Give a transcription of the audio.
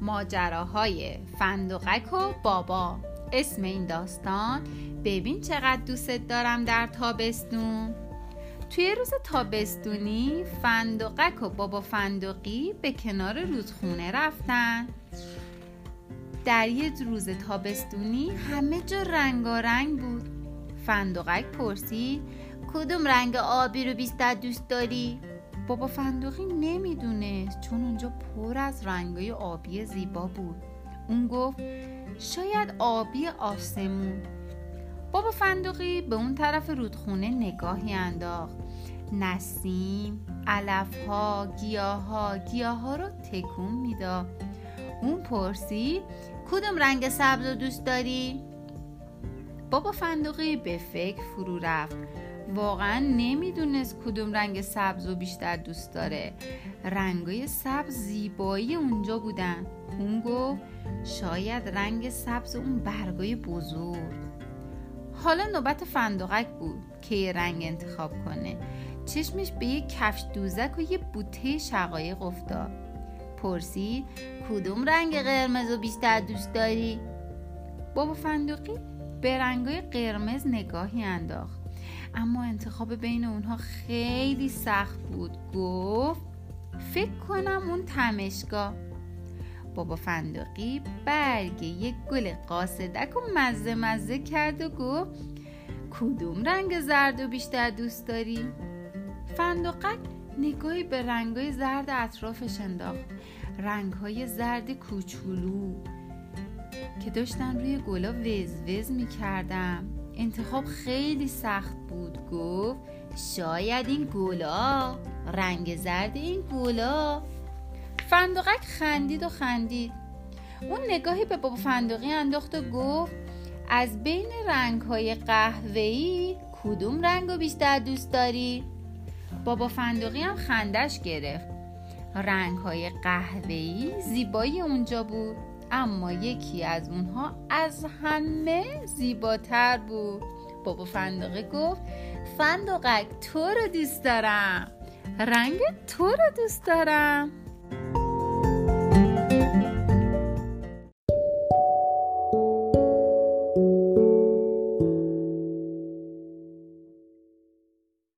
ماجراهای فندقک و بابا. اسم این داستان ببین چقدر دوست دارم در تابستون. توی روز تابستونی فندقک و بابا فندقی به کنار رودخونه رفتن. در یه روز تابستونی همه جا رنگارنگ بود. فندقک پرسید کدوم رنگ آبی رو بیشتر دوست داری؟ بابا فندقی نمی‌دونست چون اونجا پر از رنگای آبی زیبا بود. اون گفت شاید آبی آسمون. بابا فندقی به اون طرف رودخونه نگاهی انداخت. نسیم علفها گیاها گیاها رو تکون می‌داد. اون پرسید کدوم رنگ سبز رو دوست داری؟ بابا فندقی به فکر فرو رفت. واقعا نمی‌دونست کدوم رنگ سبز رو بیشتر دوست داره. رنگای سبز زیبایی اونجا بودن. اون گفت شاید رنگ سبز اون برگای بزرگ. حالا نوبت فندقک بود که یه رنگ انتخاب کنه. چشمش به یه کفش دوزک و یه بوته شقایق افتاد. پرسید کدوم رنگ قرمز رو بیشتر دوست داری؟ بابا فندقی به رنگای قرمز نگاهی انداخت. اما انتخاب بین اونها خیلی سخت بود. گفت فکر کنم اون تمشگاه. بابا فندقی برگ یک گل قاصدک و مزه مزه کرد و گفت کدوم رنگ زرد و بیشتر دوست داری؟ فندقک نگاهی به رنگای زرد اطرافش انداخت. رنگهای زرد کوچولو که داشتن روی گلا وز وز می کردم انتخاب خیلی سخت بود. گفت شاید این گلا رنگ زرد این گلا فندقک خندید و خندید. اون نگاهی به بابا فندقی انداخت و گفت از بین رنگ های قهوه‌ای کدوم رنگ رو بیشتر دوست داری؟ بابا فندقی هم خندش گرفت. رنگ های قهوه‌ای زیبایی اونجا بود. اما یکی از اونها از همه زیباتر بود. بابا فندقه گفت فندقک تو رو دوست دارم. رنگ تو رو دوست دارم.